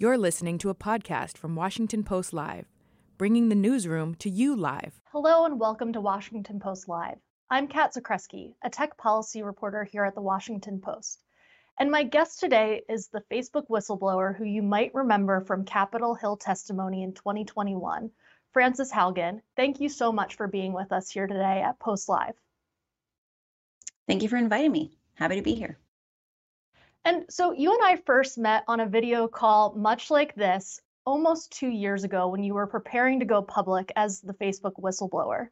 You're listening to a podcast from Washington Post Live, bringing the newsroom to you live. Hello and welcome to Washington Post Live. I'm Cat Zakrzewski, a tech policy reporter here at the Washington Post. And my guest today is the Facebook whistleblower who you might remember from Capitol Hill testimony in 2021, Frances Haugen. Thank you so much for being with us here today at Post Live. Thank you for inviting me. Happy to be here. And so you and I first met on a video call much like this almost two years ago when you were preparing to go public as the Facebook whistleblower.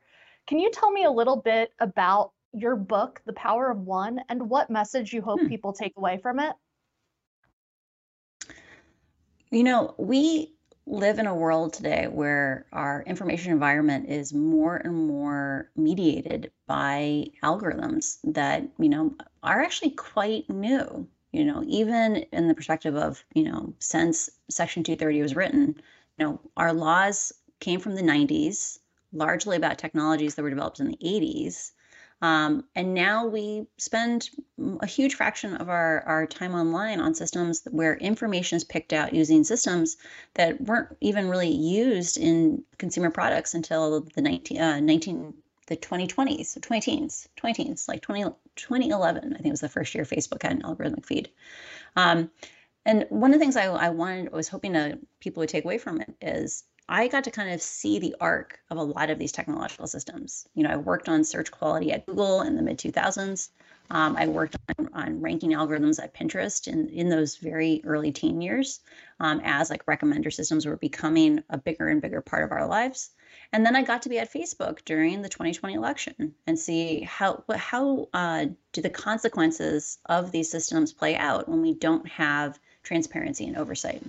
Can you tell me a little bit about your book, The Power of One, and what message you hope hmm. people take away from it? You know, we live in a world today where our information environment is more and more mediated by algorithms that, you know, are actually quite new. You know, even in the perspective of, you know, since Section 230 was written, you know, our laws came from the 90s, largely about technologies that were developed in the 80s. Um, and now we spend a huge fraction of our, our time online on systems where information is picked out using systems that weren't even really used in consumer products until the 19, uh, 19 the 2020s, so 20 teens, 20 teens, like 20, 2011, I think was the first year Facebook had an algorithmic feed. Um, and one of the things I, I wanted, I was hoping to people would take away from it is I got to kind of see the arc of a lot of these technological systems. You know, I worked on search quality at Google in the mid 2000s. Um, I worked on, on, ranking algorithms at Pinterest in, in those very early teen years um, as like recommender systems were becoming a bigger and bigger part of our lives. And then I got to be at Facebook during the 2020 election and see how how uh, do the consequences of these systems play out when we don't have transparency and oversight.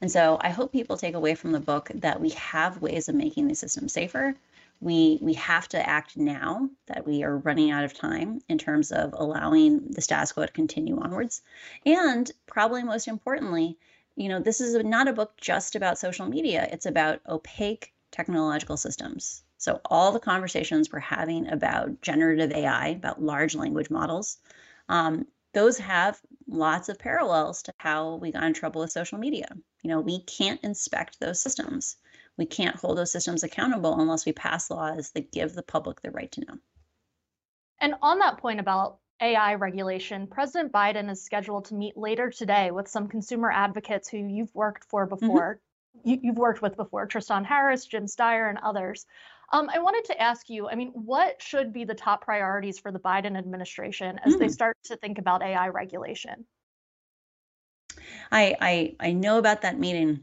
And so I hope people take away from the book that we have ways of making these systems safer. We we have to act now that we are running out of time in terms of allowing the status quo to continue onwards. And probably most importantly, you know, this is not a book just about social media. It's about opaque technological systems. So all the conversations we're having about generative AI, about large language models, um, those have lots of parallels to how we got in trouble with social media. You know, we can't inspect those systems. We can't hold those systems accountable unless we pass laws that give the public the right to know. And on that point about AI regulation, President Biden is scheduled to meet later today with some consumer advocates who you've worked for mm-hmm. before. You, have worked with before, Tristan Harris, Jim Steyer, and others. Um, I wanted to ask you, I mean, what should be the top priorities for the Biden administration as mm. they start to think about AI regulation? I I, I know about that meeting.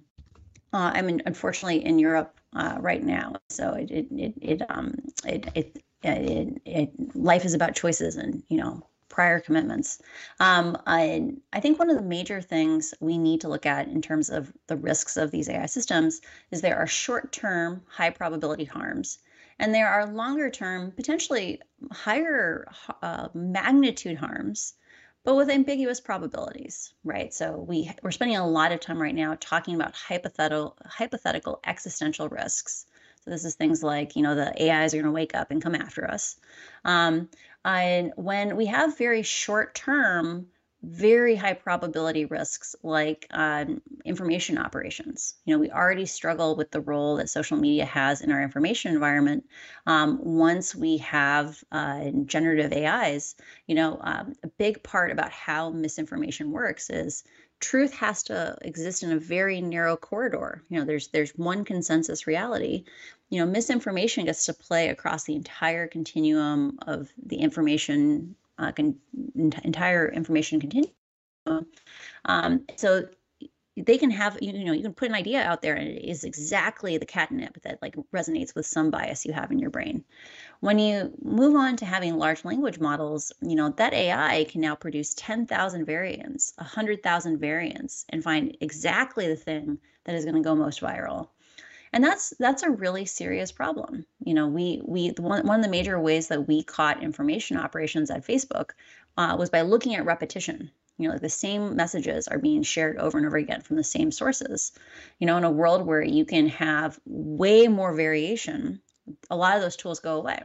Uh, I'm in, unfortunately in Europe uh, right now, so it it it, it um it, it it, it life is about choices and you know prior commitments. Um, I, I think one of the major things we need to look at in terms of the risks of these AI systems is there are short term, high probability harms, and there are longer term, potentially higher uh, magnitude harms. But with ambiguous probabilities, right? So we we're spending a lot of time right now talking about hypothetical hypothetical existential risks. This is things like, you know, the AIs are going to wake up and come after us. Um, and when we have very short term, very high probability risks like um, information operations. You know, we already struggle with the role that social media has in our information environment. Um, once we have uh, generative AIs, you know, um, a big part about how misinformation works is truth has to exist in a very narrow corridor. You know, there's there's one consensus reality. You know, misinformation gets to play across the entire continuum of the information uh, con- entire information continuum. Um, so they can have you know you can put an idea out there and it is exactly the catnip that like resonates with some bias you have in your brain when you move on to having large language models you know that ai can now produce 10,000 variants 100,000 variants and find exactly the thing that is going to go most viral. And that's that's a really serious problem. You know we we one, one of the major ways that we caught information operations at facebook uh, was by looking at repetition. You know like the same messages are being shared over and over again from the same sources. You know in a world where you can have way more variation a lot of those tools go away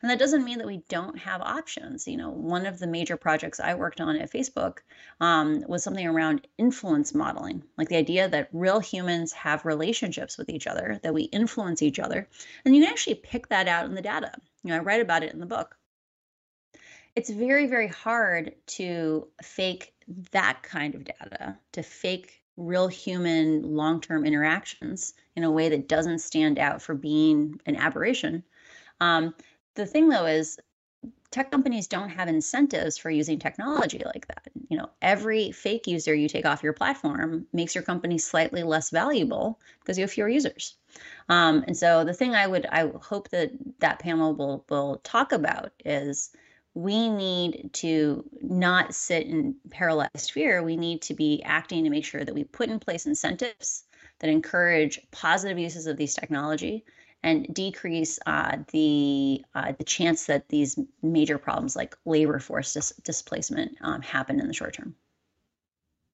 And that doesn't mean that we don't have options. You know, one of the major projects I worked on at Facebook um, was something around influence modeling, like the idea that real humans have relationships with each other, that we influence each other. And you can actually pick that out in the data. You know, I write about it in the book. It's very, very hard to fake that kind of data, to fake real human long term interactions in a way that doesn't stand out for being an aberration. Um, the thing though is, tech companies don't have incentives for using technology like that. You know, every fake user you take off your platform makes your company slightly less valuable because you have fewer users. Um, and so the thing I would I hope that that panel will will talk about is we need to not sit in paralyzed fear. We need to be acting to make sure that we put in place incentives that encourage positive uses of these technology and decrease uh, the uh, the chance that these major problems like labor force dis- displacement um, happen in the short term.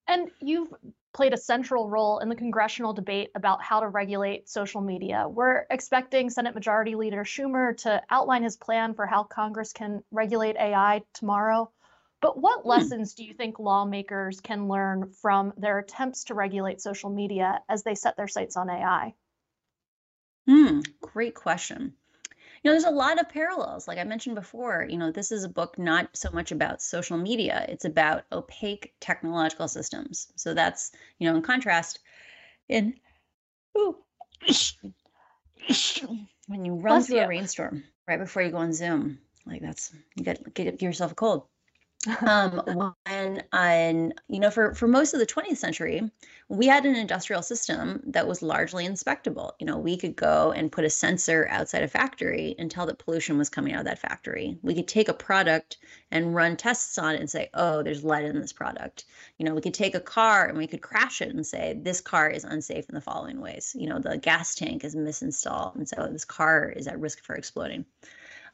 And you've played a central role in the congressional debate about how to regulate social media. We're expecting Senate Majority Leader Schumer to outline his plan for how Congress can regulate AI tomorrow. But what hmm. lessons do you think lawmakers can learn from their attempts to regulate social media as they set their sights on AI? Hmm, great question you know there's a lot of parallels like i mentioned before you know this is a book not so much about social media it's about opaque technological systems so that's you know in contrast in ooh, when you run Bless through you. a rainstorm right before you go on zoom like that's you get get yourself a cold um, when and you know for for most of the 20th century we had an industrial system that was largely inspectable. You know we could go and put a sensor outside a factory and tell that pollution was coming out of that factory. We could take a product and run tests on it and say oh there's lead in this product. You know we could take a car and we could crash it and say this car is unsafe in the following ways. You know the gas tank is misinstalled and so this car is at risk for exploding.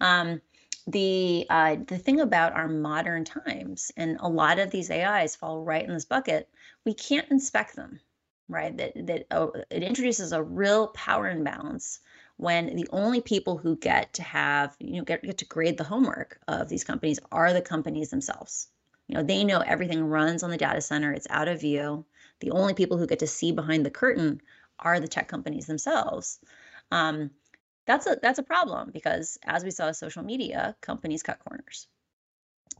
Um, the uh, the thing about our modern times, and a lot of these AIs fall right in this bucket. We can't inspect them, right? That that oh, it introduces a real power imbalance when the only people who get to have you know get, get to grade the homework of these companies are the companies themselves. You know, they know everything runs on the data center. It's out of view. The only people who get to see behind the curtain are the tech companies themselves. Um, that's a that's a problem because as we saw with social media companies cut corners.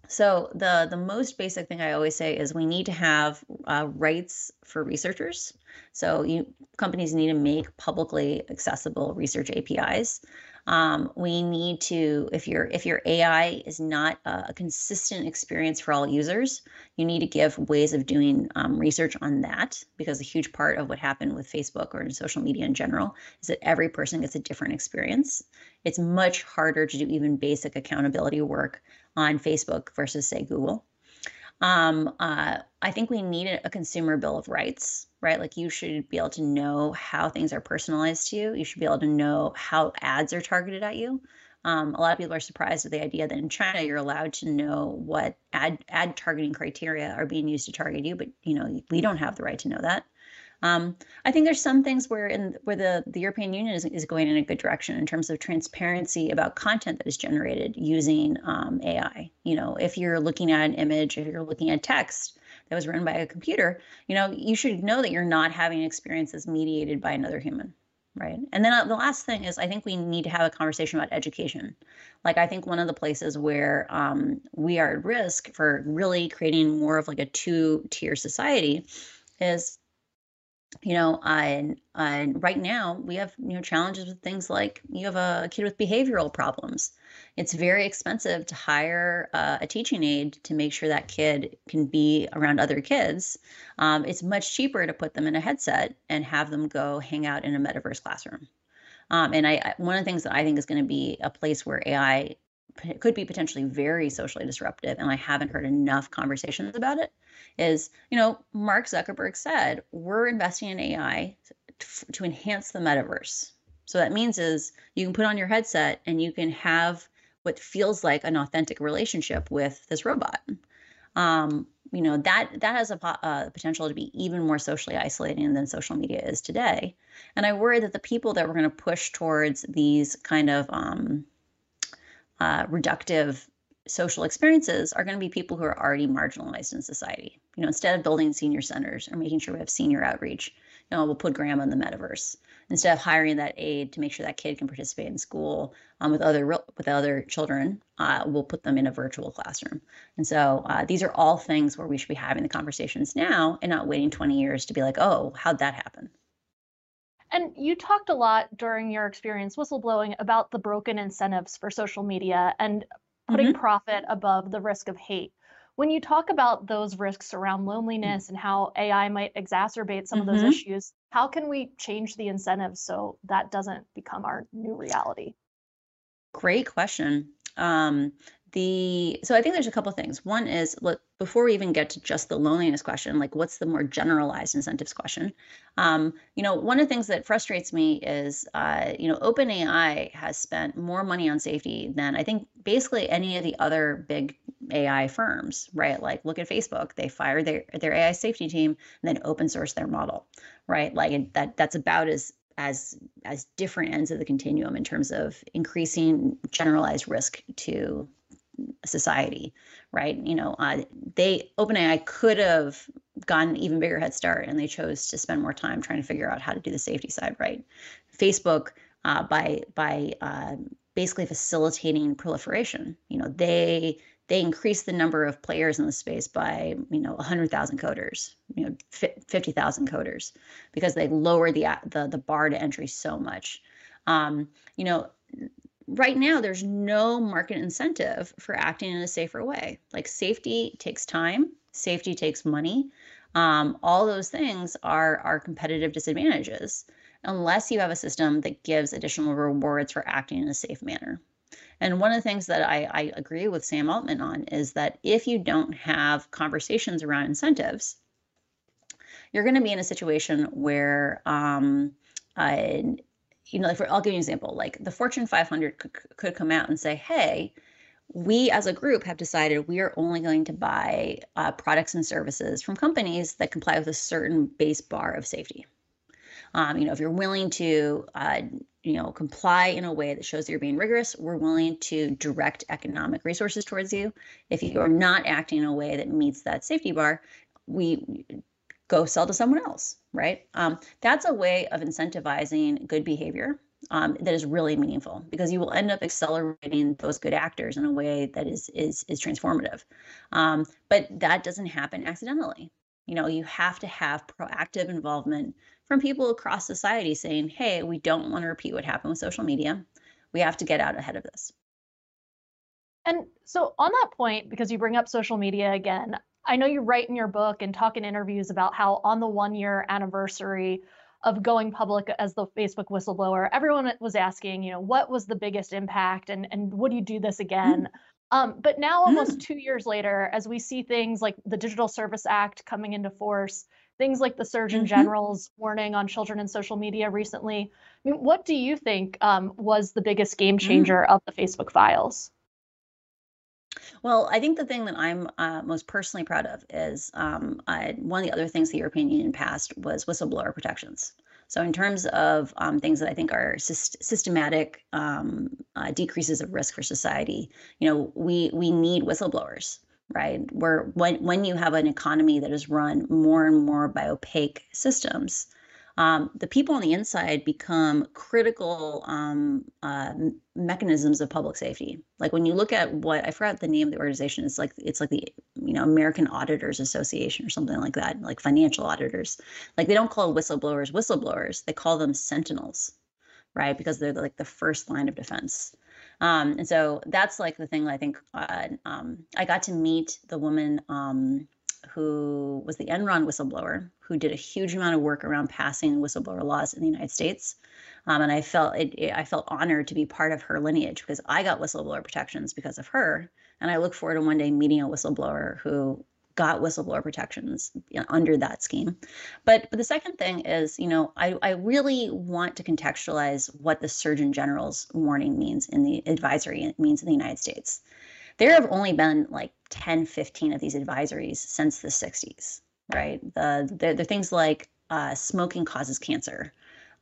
So the the most basic thing i always say is we need to have uh, rights for researchers. So you companies need to make publicly accessible research apis um, we need to if your if your ai is not a, consistent experience for all users you need to give ways of doing um, research on that because a huge part of what happened with facebook or in social media in general is that every person gets a different experience. It's much harder to do even basic accountability work on facebook versus say google um, uh, I think we need a consumer bill of rights, right? Like you should be able to know how things are personalized to you. You should be able to know how ads are targeted at you. Um, a lot of people are surprised at the idea that in China you're allowed to know what ad ad targeting criteria are being used to target you, but you know we don't have the right to know that. Um, I think there's some things where in where the, the European Union is, is going in a good direction in terms of transparency about content that is generated using um, AI. You know, if you're looking at an image, if you're looking at text that was written by a computer, you know, you should know that you're not having experiences mediated by another human. Right. And then uh, the last thing is, I think we need to have a conversation about education. Like, I think one of the places where um, we are at risk for really creating more of like a two tier society is you know, and and right now we have you know challenges with things like you have a kid with behavioral problems. It's very expensive to hire uh, a teaching aide to make sure that kid can be around other kids. Um, it's much cheaper to put them in a headset and have them go hang out in a metaverse classroom. Um, and I, one of the things that I think is going to be a place where AI could be potentially very socially disruptive, and I haven't heard enough conversations about it, is you know, Mark Zuckerberg said, we're investing in AI to, to enhance the metaverse. So that means is you can put on your headset and you can have what feels like an authentic relationship with this robot. Um, you know that that has a uh, potential to be even more socially isolating than social media is today. And I worry that the people that we're going to push towards these kind of um, uh, reductive social experiences are going to be people who are already marginalized in society. You know, instead of building senior centers or making sure we have senior outreach, you know, we'll put grandma in the metaverse instead of hiring that aide to make sure that kid can participate in school um, with other with other children. Uh, we'll put them in a virtual classroom. And so uh, these are all things where we should be having the conversations now and not waiting 20 years to be like, oh, how'd that happen? And you talked a lot during your experience whistleblowing about the broken incentives for social media and putting mm-hmm. profit above the risk of hate. When you talk about those risks around loneliness and how AI might exacerbate some mm-hmm. of those mm-hmm. issues, how can we change the incentives so that doesn't become our new reality? Great question. Um, the so i think there's a couple things. One is look before we even get to just the loneliness question like what's the more generalized incentives question? Um, you know one of the things that frustrates me is uh, you know openai has spent more money on safety than i think basically any of the other big ai firms right? Like look at facebook. They fire their their ai safety team and then open source their model right? Like that that's about as as as different ends of the continuum in terms of increasing generalized risk to society, right? You know, uh, they OpenAI could have gotten even bigger head start, and they chose to spend more time trying to figure out how to do the safety side right. Facebook, uh, by by uh, basically facilitating proliferation, you know, they they increased the number of players in the space by you know 100,000 coders, you know 50,000 coders because they lowered the the the bar to entry so much. Um, you know, right now there's no market incentive for acting in a safer way. Like safety takes time safety takes money. Um, all those things are are competitive disadvantages unless you have a system that gives additional rewards for acting in a safe manner. And one of the things that I, I agree with sam altman on is that if you don't have conversations around incentives you're going to be in a situation where um, uh, you know, like I'll give you an example. Like the Fortune 500 could, could come out and say, hey, we as a group have decided we are only going to buy uh, products and services from companies that comply with a certain base bar of safety. Um, you know, if you're willing to, uh, you know, comply in a way that shows that you're being rigorous, we're willing to direct economic resources towards you. If you are not acting in a way that meets that safety bar, we go sell to someone else, right? Um, that's a way of incentivizing good behavior um, that is really meaningful because you will end up accelerating those good actors in a way that is is is transformative. Um, but that doesn't happen accidentally. You know, you have to have proactive involvement from people across society saying, "Hey, we don't want to repeat what happened with social media. We have to get out ahead of this." And so, on that point, because you bring up social media again, I know you write in your book and talk in interviews about how on the one year anniversary of going public as the Facebook whistleblower, everyone was asking, you know, what was the biggest impact and, and would you do this again? Mm. Um, but now, almost mm. two years later, as we see things like the Digital Service Act coming into force, things like the Surgeon mm-hmm. General's warning on children and social media recently, I mean, what do you think um, was the biggest game mm. changer mm. of the Facebook files? Well, I think the thing that I'm uh, most personally proud of is um, I, one of the other things the European Union passed was whistleblower protections. So, in terms of um, things that I think are syst- systematic um, uh, decreases of risk for society, you know, we we need whistleblowers, right? Where when when you have an economy that is run more and more by opaque systems, um, the people on the inside become critical um, uh, mechanisms of public safety. Like when you look at what I forgot the name of the organization, it's like it's like the you know American Auditors Association or something like that, like financial auditors. Like they don't call whistleblowers whistleblowers; they call them sentinels, right? Because they're like the first line of defense. Um, and so that's like the thing I think uh, um, I got to meet the woman um, who was the Enron whistleblower, who did a huge amount of work around passing whistleblower laws in the United States. Um, and I felt it, it, I felt honored to be part of her lineage because I got whistleblower protections because of her. And I look forward to one day meeting a whistleblower who got whistleblower protections you know, under that scheme. But, but the second thing is, you know, I, I really want to contextualize what the Surgeon General's warning means in the advisory means in the United States. There have only been like 10, 15 of these advisories since the 60s, right? The, the, the things like uh, smoking causes cancer,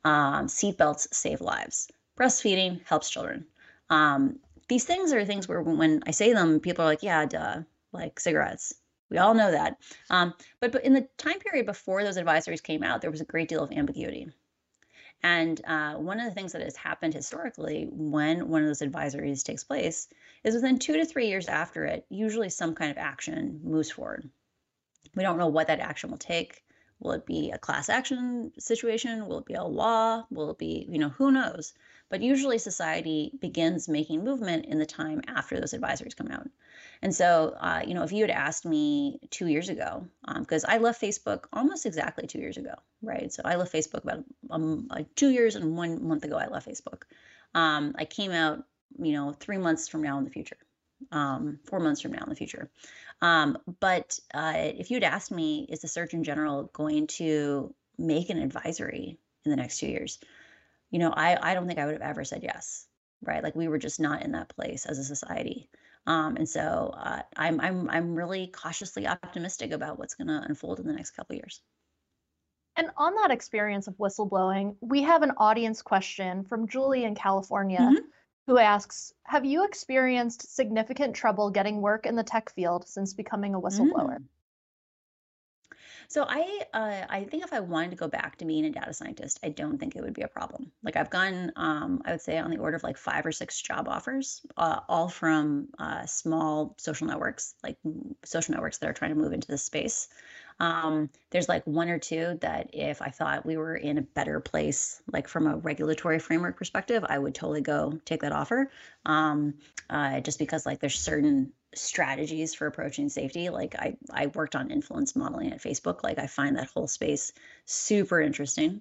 um, seatbelts save lives, breastfeeding helps children. Um, these things are things where when I say them, people are like, yeah, duh, like cigarettes. We all know that. Um, but, but in the time period before those advisories came out, there was a great deal of ambiguity. And uh, one of the things that has happened historically when one of those advisories takes place is within two to three years after it, usually some kind of action moves forward. We don't know what that action will take. Will it be a class action situation? Will it be a law? Will it be, you know, who knows? But usually society begins making movement in the time after those advisories come out. And so, uh, you know, if you had asked me two years ago, because um, I left Facebook almost exactly two years ago, right? So I left Facebook about um, two years and one month ago, I left Facebook. Um, I came out, you know, three months from now in the future, um, four months from now in the future. Um, but uh, if you'd asked me, is the Surgeon General going to make an advisory in the next two years? You know, I, I don't think I would have ever said yes, right? Like we were just not in that place as a society. Um, and so uh, I'm I'm I'm really cautiously optimistic about what's going to unfold in the next couple years. And on that experience of whistleblowing, we have an audience question from Julie in California Mhm. Who asks Have you experienced significant trouble getting work in the tech field since becoming a whistleblower? Mm. So I uh, I think if I wanted to go back to being a data scientist, I don't think it would be a problem. Like I've gotten, um, I would say on the order of like five or six job offers, uh, all from uh, small social networks, like social networks that are trying to move into this space. Um, there's like one or two that if I thought we were in a better place, like from a regulatory framework perspective, I would totally go take that offer. Um, uh, just because like there's certain strategies for approaching safety. Like I, I worked on influence modeling at Facebook. Like I find that whole space super interesting.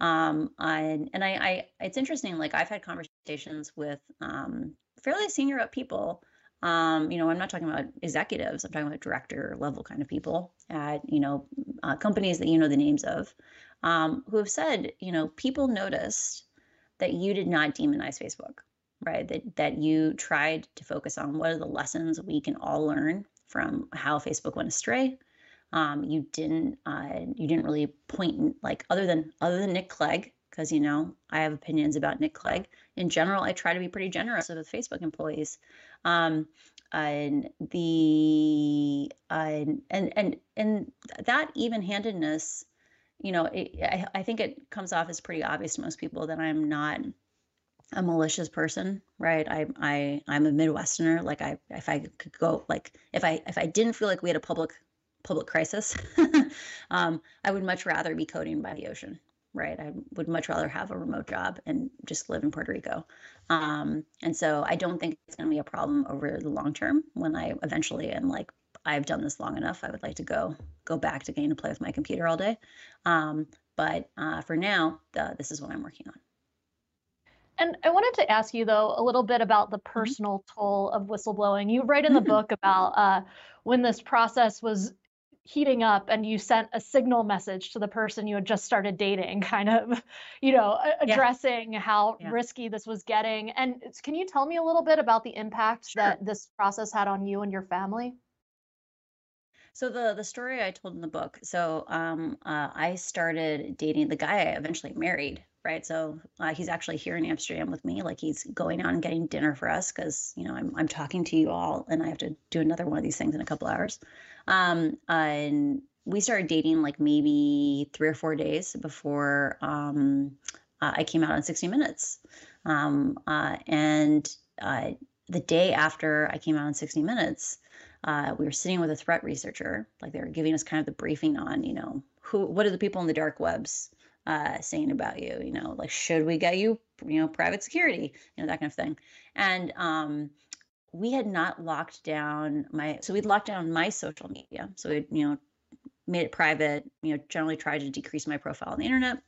Um, and and I, I, it's interesting. Like I've had conversations with um, fairly senior up people. Um, you know, I'm not talking about executives. I'm talking about director level kind of people at you know uh, companies that you know the names of, um, who have said, you know, people noticed that you did not demonize Facebook right? That that you tried to focus on what are the lessons we can all learn from how Facebook went astray. Um, you didn't uh, you didn't really point like other than other than Nick Clegg because you know I have opinions about Nick Clegg. In general, I try to be pretty generous with Facebook employees. Um, and the uh, and and and that even-handedness, you know, it, I, I think it comes off as pretty obvious to most people that I'm not a malicious person, right? I I I'm a Midwesterner. Like I if I could go like if I if I didn't feel like we had a public public crisis, um, I would much rather be coding by the ocean, right? I would much rather have a remote job and just live in Puerto Rico. Um, and so I don't think it's going to be a problem over the long term when I eventually am like I've done this long enough. I would like to go go back to getting to play with my computer all day. Um, but uh, for now, uh, this is what I'm working on. And I wanted to ask you, though, a little bit about the Mhm. personal toll of whistleblowing. You write in the book about uh, when this process was heating up and you sent a signal message to the person you had just started dating, kind of, you know, a- Yeah, addressing how yeah, risky this was getting. And can you tell me a little bit about the impact sure. that this process had on you and your family? So the the story I told in the book. So um, uh, I started dating the guy I eventually married, right? So uh, he's actually here in Amsterdam with me. Like he's going out and getting dinner for us because you know I'm I'm talking to you all, and I have to do another one of these things in a couple hours. Um, and we started dating like maybe three or four days before um, uh, I came out on 60 Minutes. Um, uh, and uh, the day after I came out on 60 Minutes uh, we were sitting with a threat researcher, like they were giving us kind of the briefing on, you know, who, what are the people in the dark webs uh, saying about you? You know, like should we get you, you know, private security, you know, that kind of thing. And um, we had not locked down my, so we'd locked down my social media. So we, you know, made it private. You know, generally tried to decrease my profile on the internet.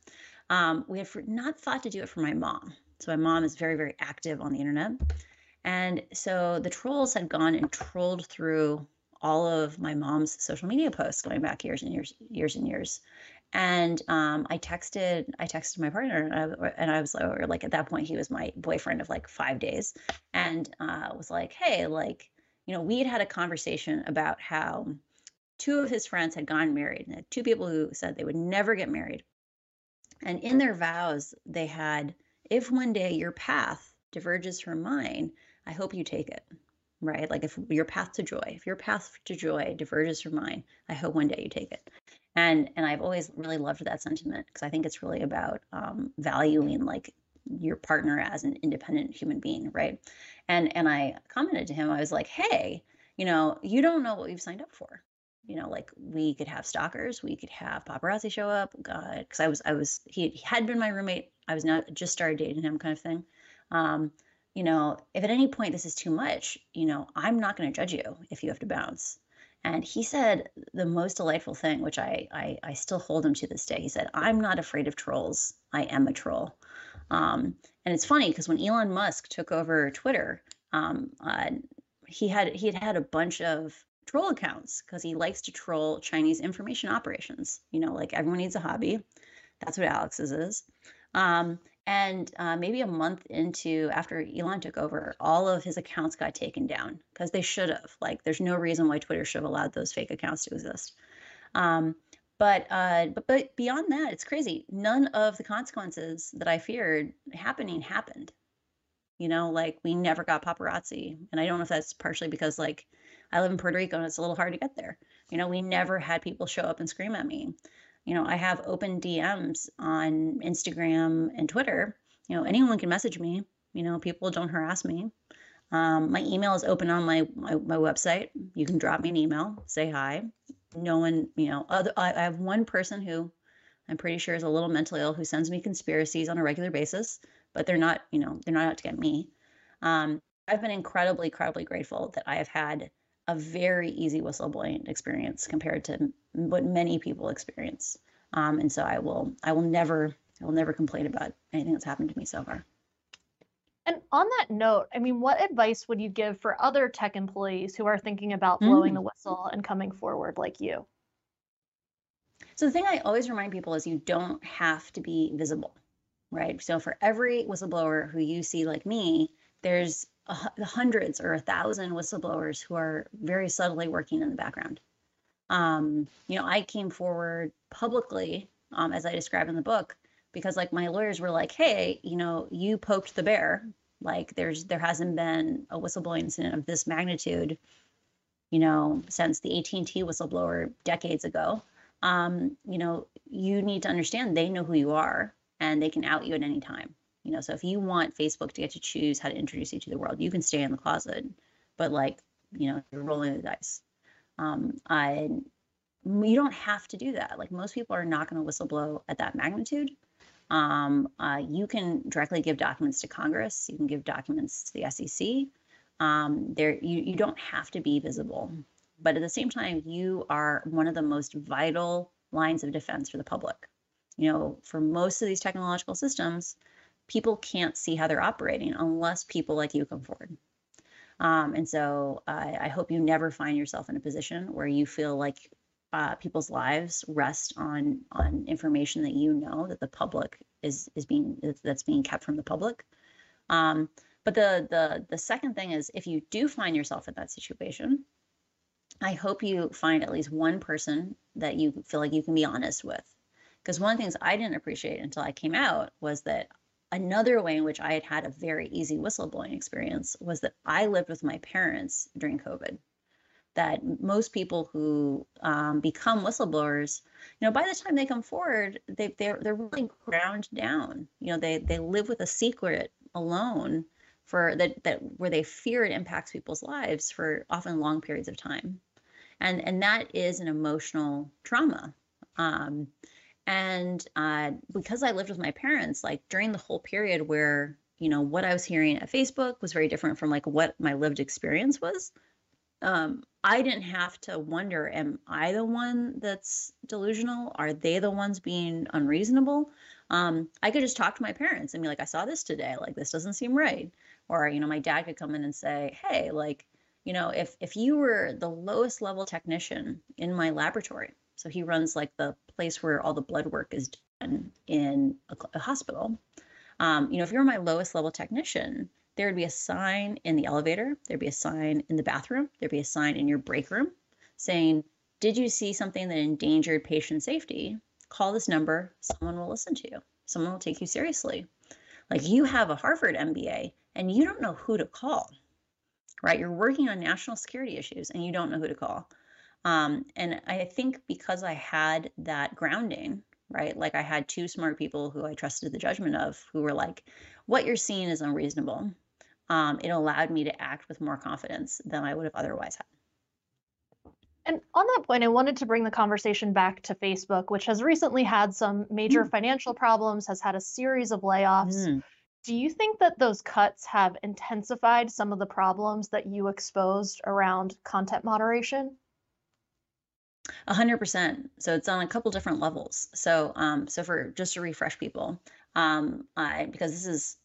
Um, we had for, not thought to do it for my mom. So my mom is very, very active on the internet. And so the trolls had gone and trolled through all of my mom's social media posts going back years and years, years and years. And um, I texted, I texted my partner, and I, and I was like, or like at that point, he was my boyfriend of like five days, and uh, was like, hey, like, you know, we had had a conversation about how two of his friends had gone married, and two people who said they would never get married, and in their vows, they had, if one day your path diverges from mine, I hope you take it, right? Like if your path to joy, if your path to joy diverges from mine, I hope one day you take it. And and I've always really loved that sentiment because I think it's really about um, valuing like your partner as an independent human being, right? And and I commented to him, I was like, hey, you know, you don't know what we've signed up for. You know, like we could have stalkers, we could have paparazzi show up. God, because I was I was he, he had been my roommate. I was not just started dating him, kind of thing. Um, you know, if at any point this is too much, you know, I'm not going to judge you if you have to bounce. And he said the most delightful thing, which I, I, I still hold him to this day. He said, "I'm not afraid of trolls. I am a troll." Um, and it's funny because when Elon Musk took over Twitter, um, uh, he had he had had a bunch of troll accounts because he likes to troll Chinese information operations. You know, like everyone needs a hobby. That's what Alex's is. Um, and uh, maybe a month into after Elon took over, all of his accounts got taken down because they should have. Like, there's no reason why Twitter should have allowed those fake accounts to exist. Um, but uh, but but beyond that, it's crazy. None of the consequences that I feared happening happened. You know, like we never got paparazzi, and I don't know if that's partially because like I live in Puerto Rico and it's a little hard to get there. You know, we never had people show up and scream at me. You know, I have open DMs on Instagram and Twitter. You know, anyone can message me. You know, people don't harass me. Um, my email is open on my, my, my website. You can drop me an email, say hi no one, you know, other, I, I have one person who I'm pretty sure is a little mentally ill who sends me conspiracies on a regular basis, but they're not, you know, they're not out to get me. Um, I've been incredibly, incredibly grateful that I have had a very easy whistleblowing experience compared to what many people experience. Um, and so I will, I will never, I will never complain about anything that's happened to me so far. And on that note, I mean, what advice would you give for other tech employees who are thinking about blowing mm. the whistle and coming forward like you? So, the thing I always remind people is you don't have to be visible, right? So, for every whistleblower who you see like me, there's hundreds or a thousand whistleblowers who are very subtly working in the background. Um, you know, I came forward publicly, um, as I describe in the book, because like my lawyers were like, hey, you know, you poked the bear. Like there's there hasn't been a whistleblowing incident of this magnitude, you know, since the AT&T whistleblower decades ago. Um, you know, you need to understand they know who you are and they can out you at any time. You know, so if you want Facebook to get to choose how to introduce you to the world, you can stay in the closet, but like, you know, you're rolling the dice. Um, I, you don't have to do that. Like most people are not going to whistleblow at that magnitude. Um, uh, you can directly give documents to Congress. You can give documents to the SEC. Um, there, you, you don't have to be visible, but at the same time, you are one of the most vital lines of defense for the public. You know, for most of these technological systems, people can't see how they're operating unless people like you come forward. Um, and so I, I hope you never find yourself in a position where you feel like uh, people's lives rest on on information that you know that the public is is being that's being kept from the public. Um, but the the the second thing is if you do find yourself in that situation, I hope you find at least one person that you feel like you can be honest with. Because one of the things I didn't appreciate until I came out was that another way in which I had had a very easy whistleblowing experience was that I lived with my parents during COVID that most people who um, become whistleblowers, you know, by the time they come forward, they they're they're really ground down. You know, they they live with a secret alone for that that where they fear it impacts people's lives for often long periods of time, and and that is an emotional trauma. Um, and uh, because I lived with my parents, like during the whole period where you know what I was hearing at Facebook was very different from like what my lived experience was um, I didn't have to wonder, am I the one that's delusional? Are they the ones being unreasonable? Um, I could just talk to my parents and be like, I saw this today, like this doesn't seem right. Or, you know, my dad could come in and say, Hey, like, you know, if if you were the lowest level technician in my laboratory, so he runs like the place where all the blood work is done in a, a hospital. Um, you know, if you're my lowest level technician, there would be a sign in the elevator, there'd be a sign in the bathroom, there'd be a sign in your break room saying, Did you see something that endangered patient safety? Call this number, someone will listen to you, someone will take you seriously. Like you have a Harvard MBA and you don't know who to call. right? You're working on national security issues and you don't know who to call. Um, and I think because I had that grounding, right? Like I had two smart people who I trusted the judgment of who were like, what you're seeing is unreasonable. Um, it allowed me to act with more confidence than I would have otherwise had. And on that point, I wanted to bring the conversation back to Facebook, which has recently had some major mm. financial problems, has had a series of layoffs. Mm. Do you think that those cuts have intensified some of the problems that you exposed around content moderation? A hundred percent. So it's on a couple different levels. So, um, so for just to refresh people, um, I because this is,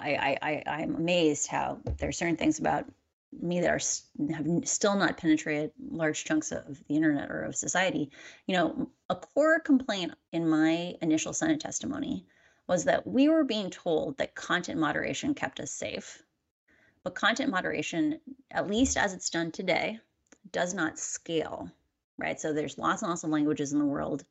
I, I, I I'm amazed how there are certain things about me that are have still not penetrated large chunks of the internet or of society. You know, a core complaint in my initial Senate testimony was that we were being told that content moderation kept us safe. But content moderation, at least as it's done today, does not scale right? So there's lots and lots of languages in the world.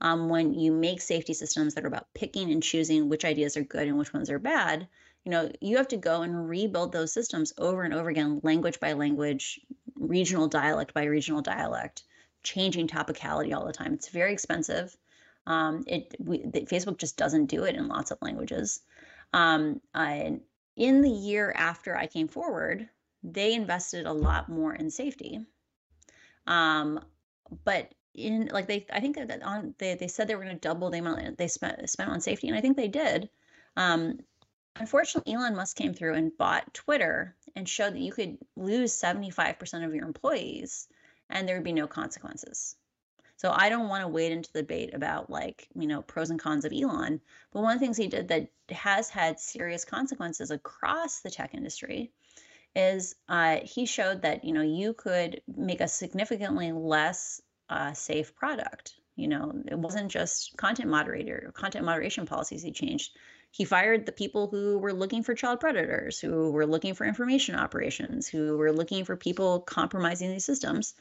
Um, when you make safety systems that are about picking and choosing which ideas are good and which ones are bad, you know, you have to go and rebuild those systems over and over again, language by language, regional dialect by regional dialect, changing topicality all the time. It's very expensive. Um, it we, Facebook just doesn't do it in lots of languages. Um, I, in the year after I came forward, they invested a lot more in safety. Um, but in like they i think that on they, they said they were going to double the amount they spent spent on safety and i think they did. Um unfortunately elon musk came through and bought twitter and showed that you could lose 75% of your employees and there would be no consequences. So i don't want to wade into the debate about like you know pros and cons of elon but one of the things he did that has had serious consequences across the tech industry is uh, he showed that you know you could make a significantly less uh, safe product. You know, it wasn't just content moderator, content moderation policies he changed. He fired the people who were looking for child predators, who were looking for information operations, who were looking for people compromising these systems.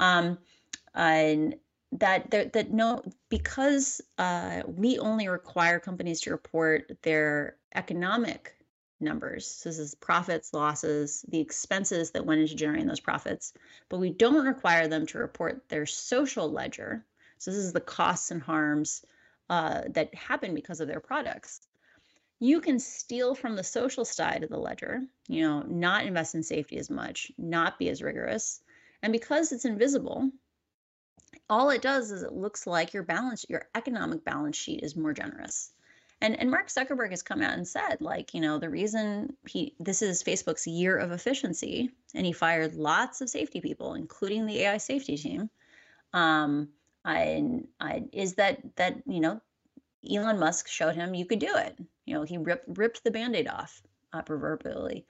Um, and that that, that no because uh, we only require companies to report their economic numbers. So this is profits, losses, the expenses that went into generating those profits. But we don't require them to report their social ledger. So this is the costs and harms uh, that happen because of their products. You can steal from the social side of the ledger, you know, not invest in safety as much, not be as rigorous. And because it's invisible, all it does is it looks like your balance, your economic balance sheet is more generous. And and Mark Zuckerberg has come out and said, like, you know, the reason he this is Facebook's year of efficiency, and he fired lots of safety people, including the AI safety team. Um, I, I is that that you know, Elon Musk showed him you could do it. You know, he ripped ripped the band-aid off, uh, proverbially.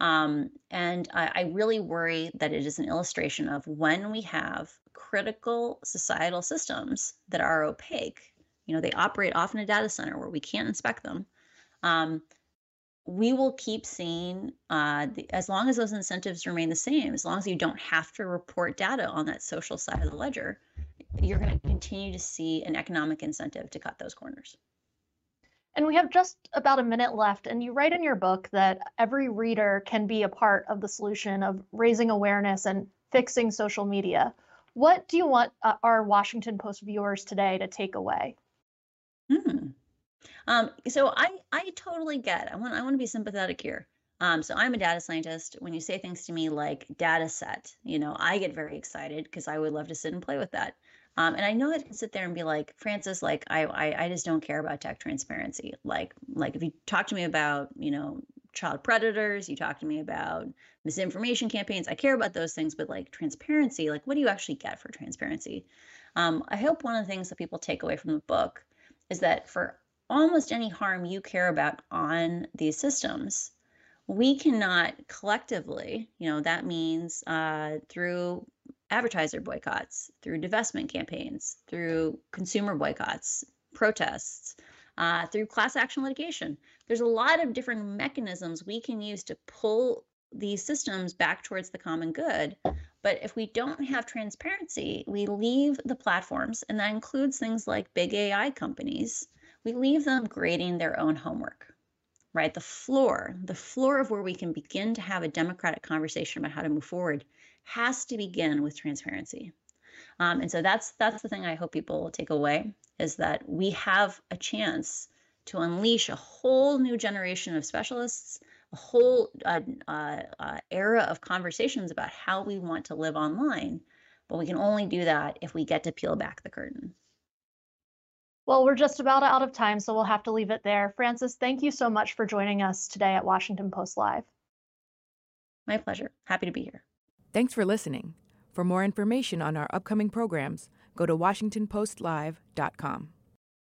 Um, and I, I really worry that it is an illustration of when we have critical societal systems that are opaque you know they operate off in a data center where we can't inspect them. Um, we will keep seeing uh, the, as long as those incentives remain the same as long as you don't have to report data on that social side of the ledger you're going to continue to see an economic incentive to cut those corners. And we have just about a minute left and you write in your book that every reader can be a part of the solution of raising awareness and fixing social media. What do you want uh, our washington post viewers today to take away Hmm. Um, so I I totally get. I want I want to be sympathetic here. Um, so I'm a data scientist. When you say things to me like data set, you know, I get very excited because I would love to sit and play with that. Um, and I know I can sit there and be like, Frances, like I, I I just don't care about tech transparency. Like like if you talk to me about you know child predators, you talk to me about misinformation campaigns. I care about those things, but like transparency, like what do you actually get for transparency? Um, I hope one of the things that people take away from the book is that for almost any harm you care about on these systems, we cannot collectively, you know, that means uh, through advertiser boycotts, through divestment campaigns, through consumer boycotts, protests, uh, through class action litigation. There's a lot of different mechanisms we can use to pull these systems back towards the common good. But if we don't have transparency, we leave the platforms, and that includes things like big AI companies, we leave them grading their own homework. right? The floor, the floor of where we can begin to have a democratic conversation about how to move forward has to begin with transparency. Um, and so that's that's the thing I hope people will take away is that we have a chance to unleash a whole new generation of specialists, a whole uh, uh, uh, era of conversations about how we want to live online. But we can only do that if we get to peel back the curtain. Well, we're just about out of time, so we'll have to leave it there. Frances, thank you so much for joining us today at Washington Post Live. My pleasure. Happy to be here. Thanks for listening. For more information on our upcoming programs, go to WashingtonPostLive.com.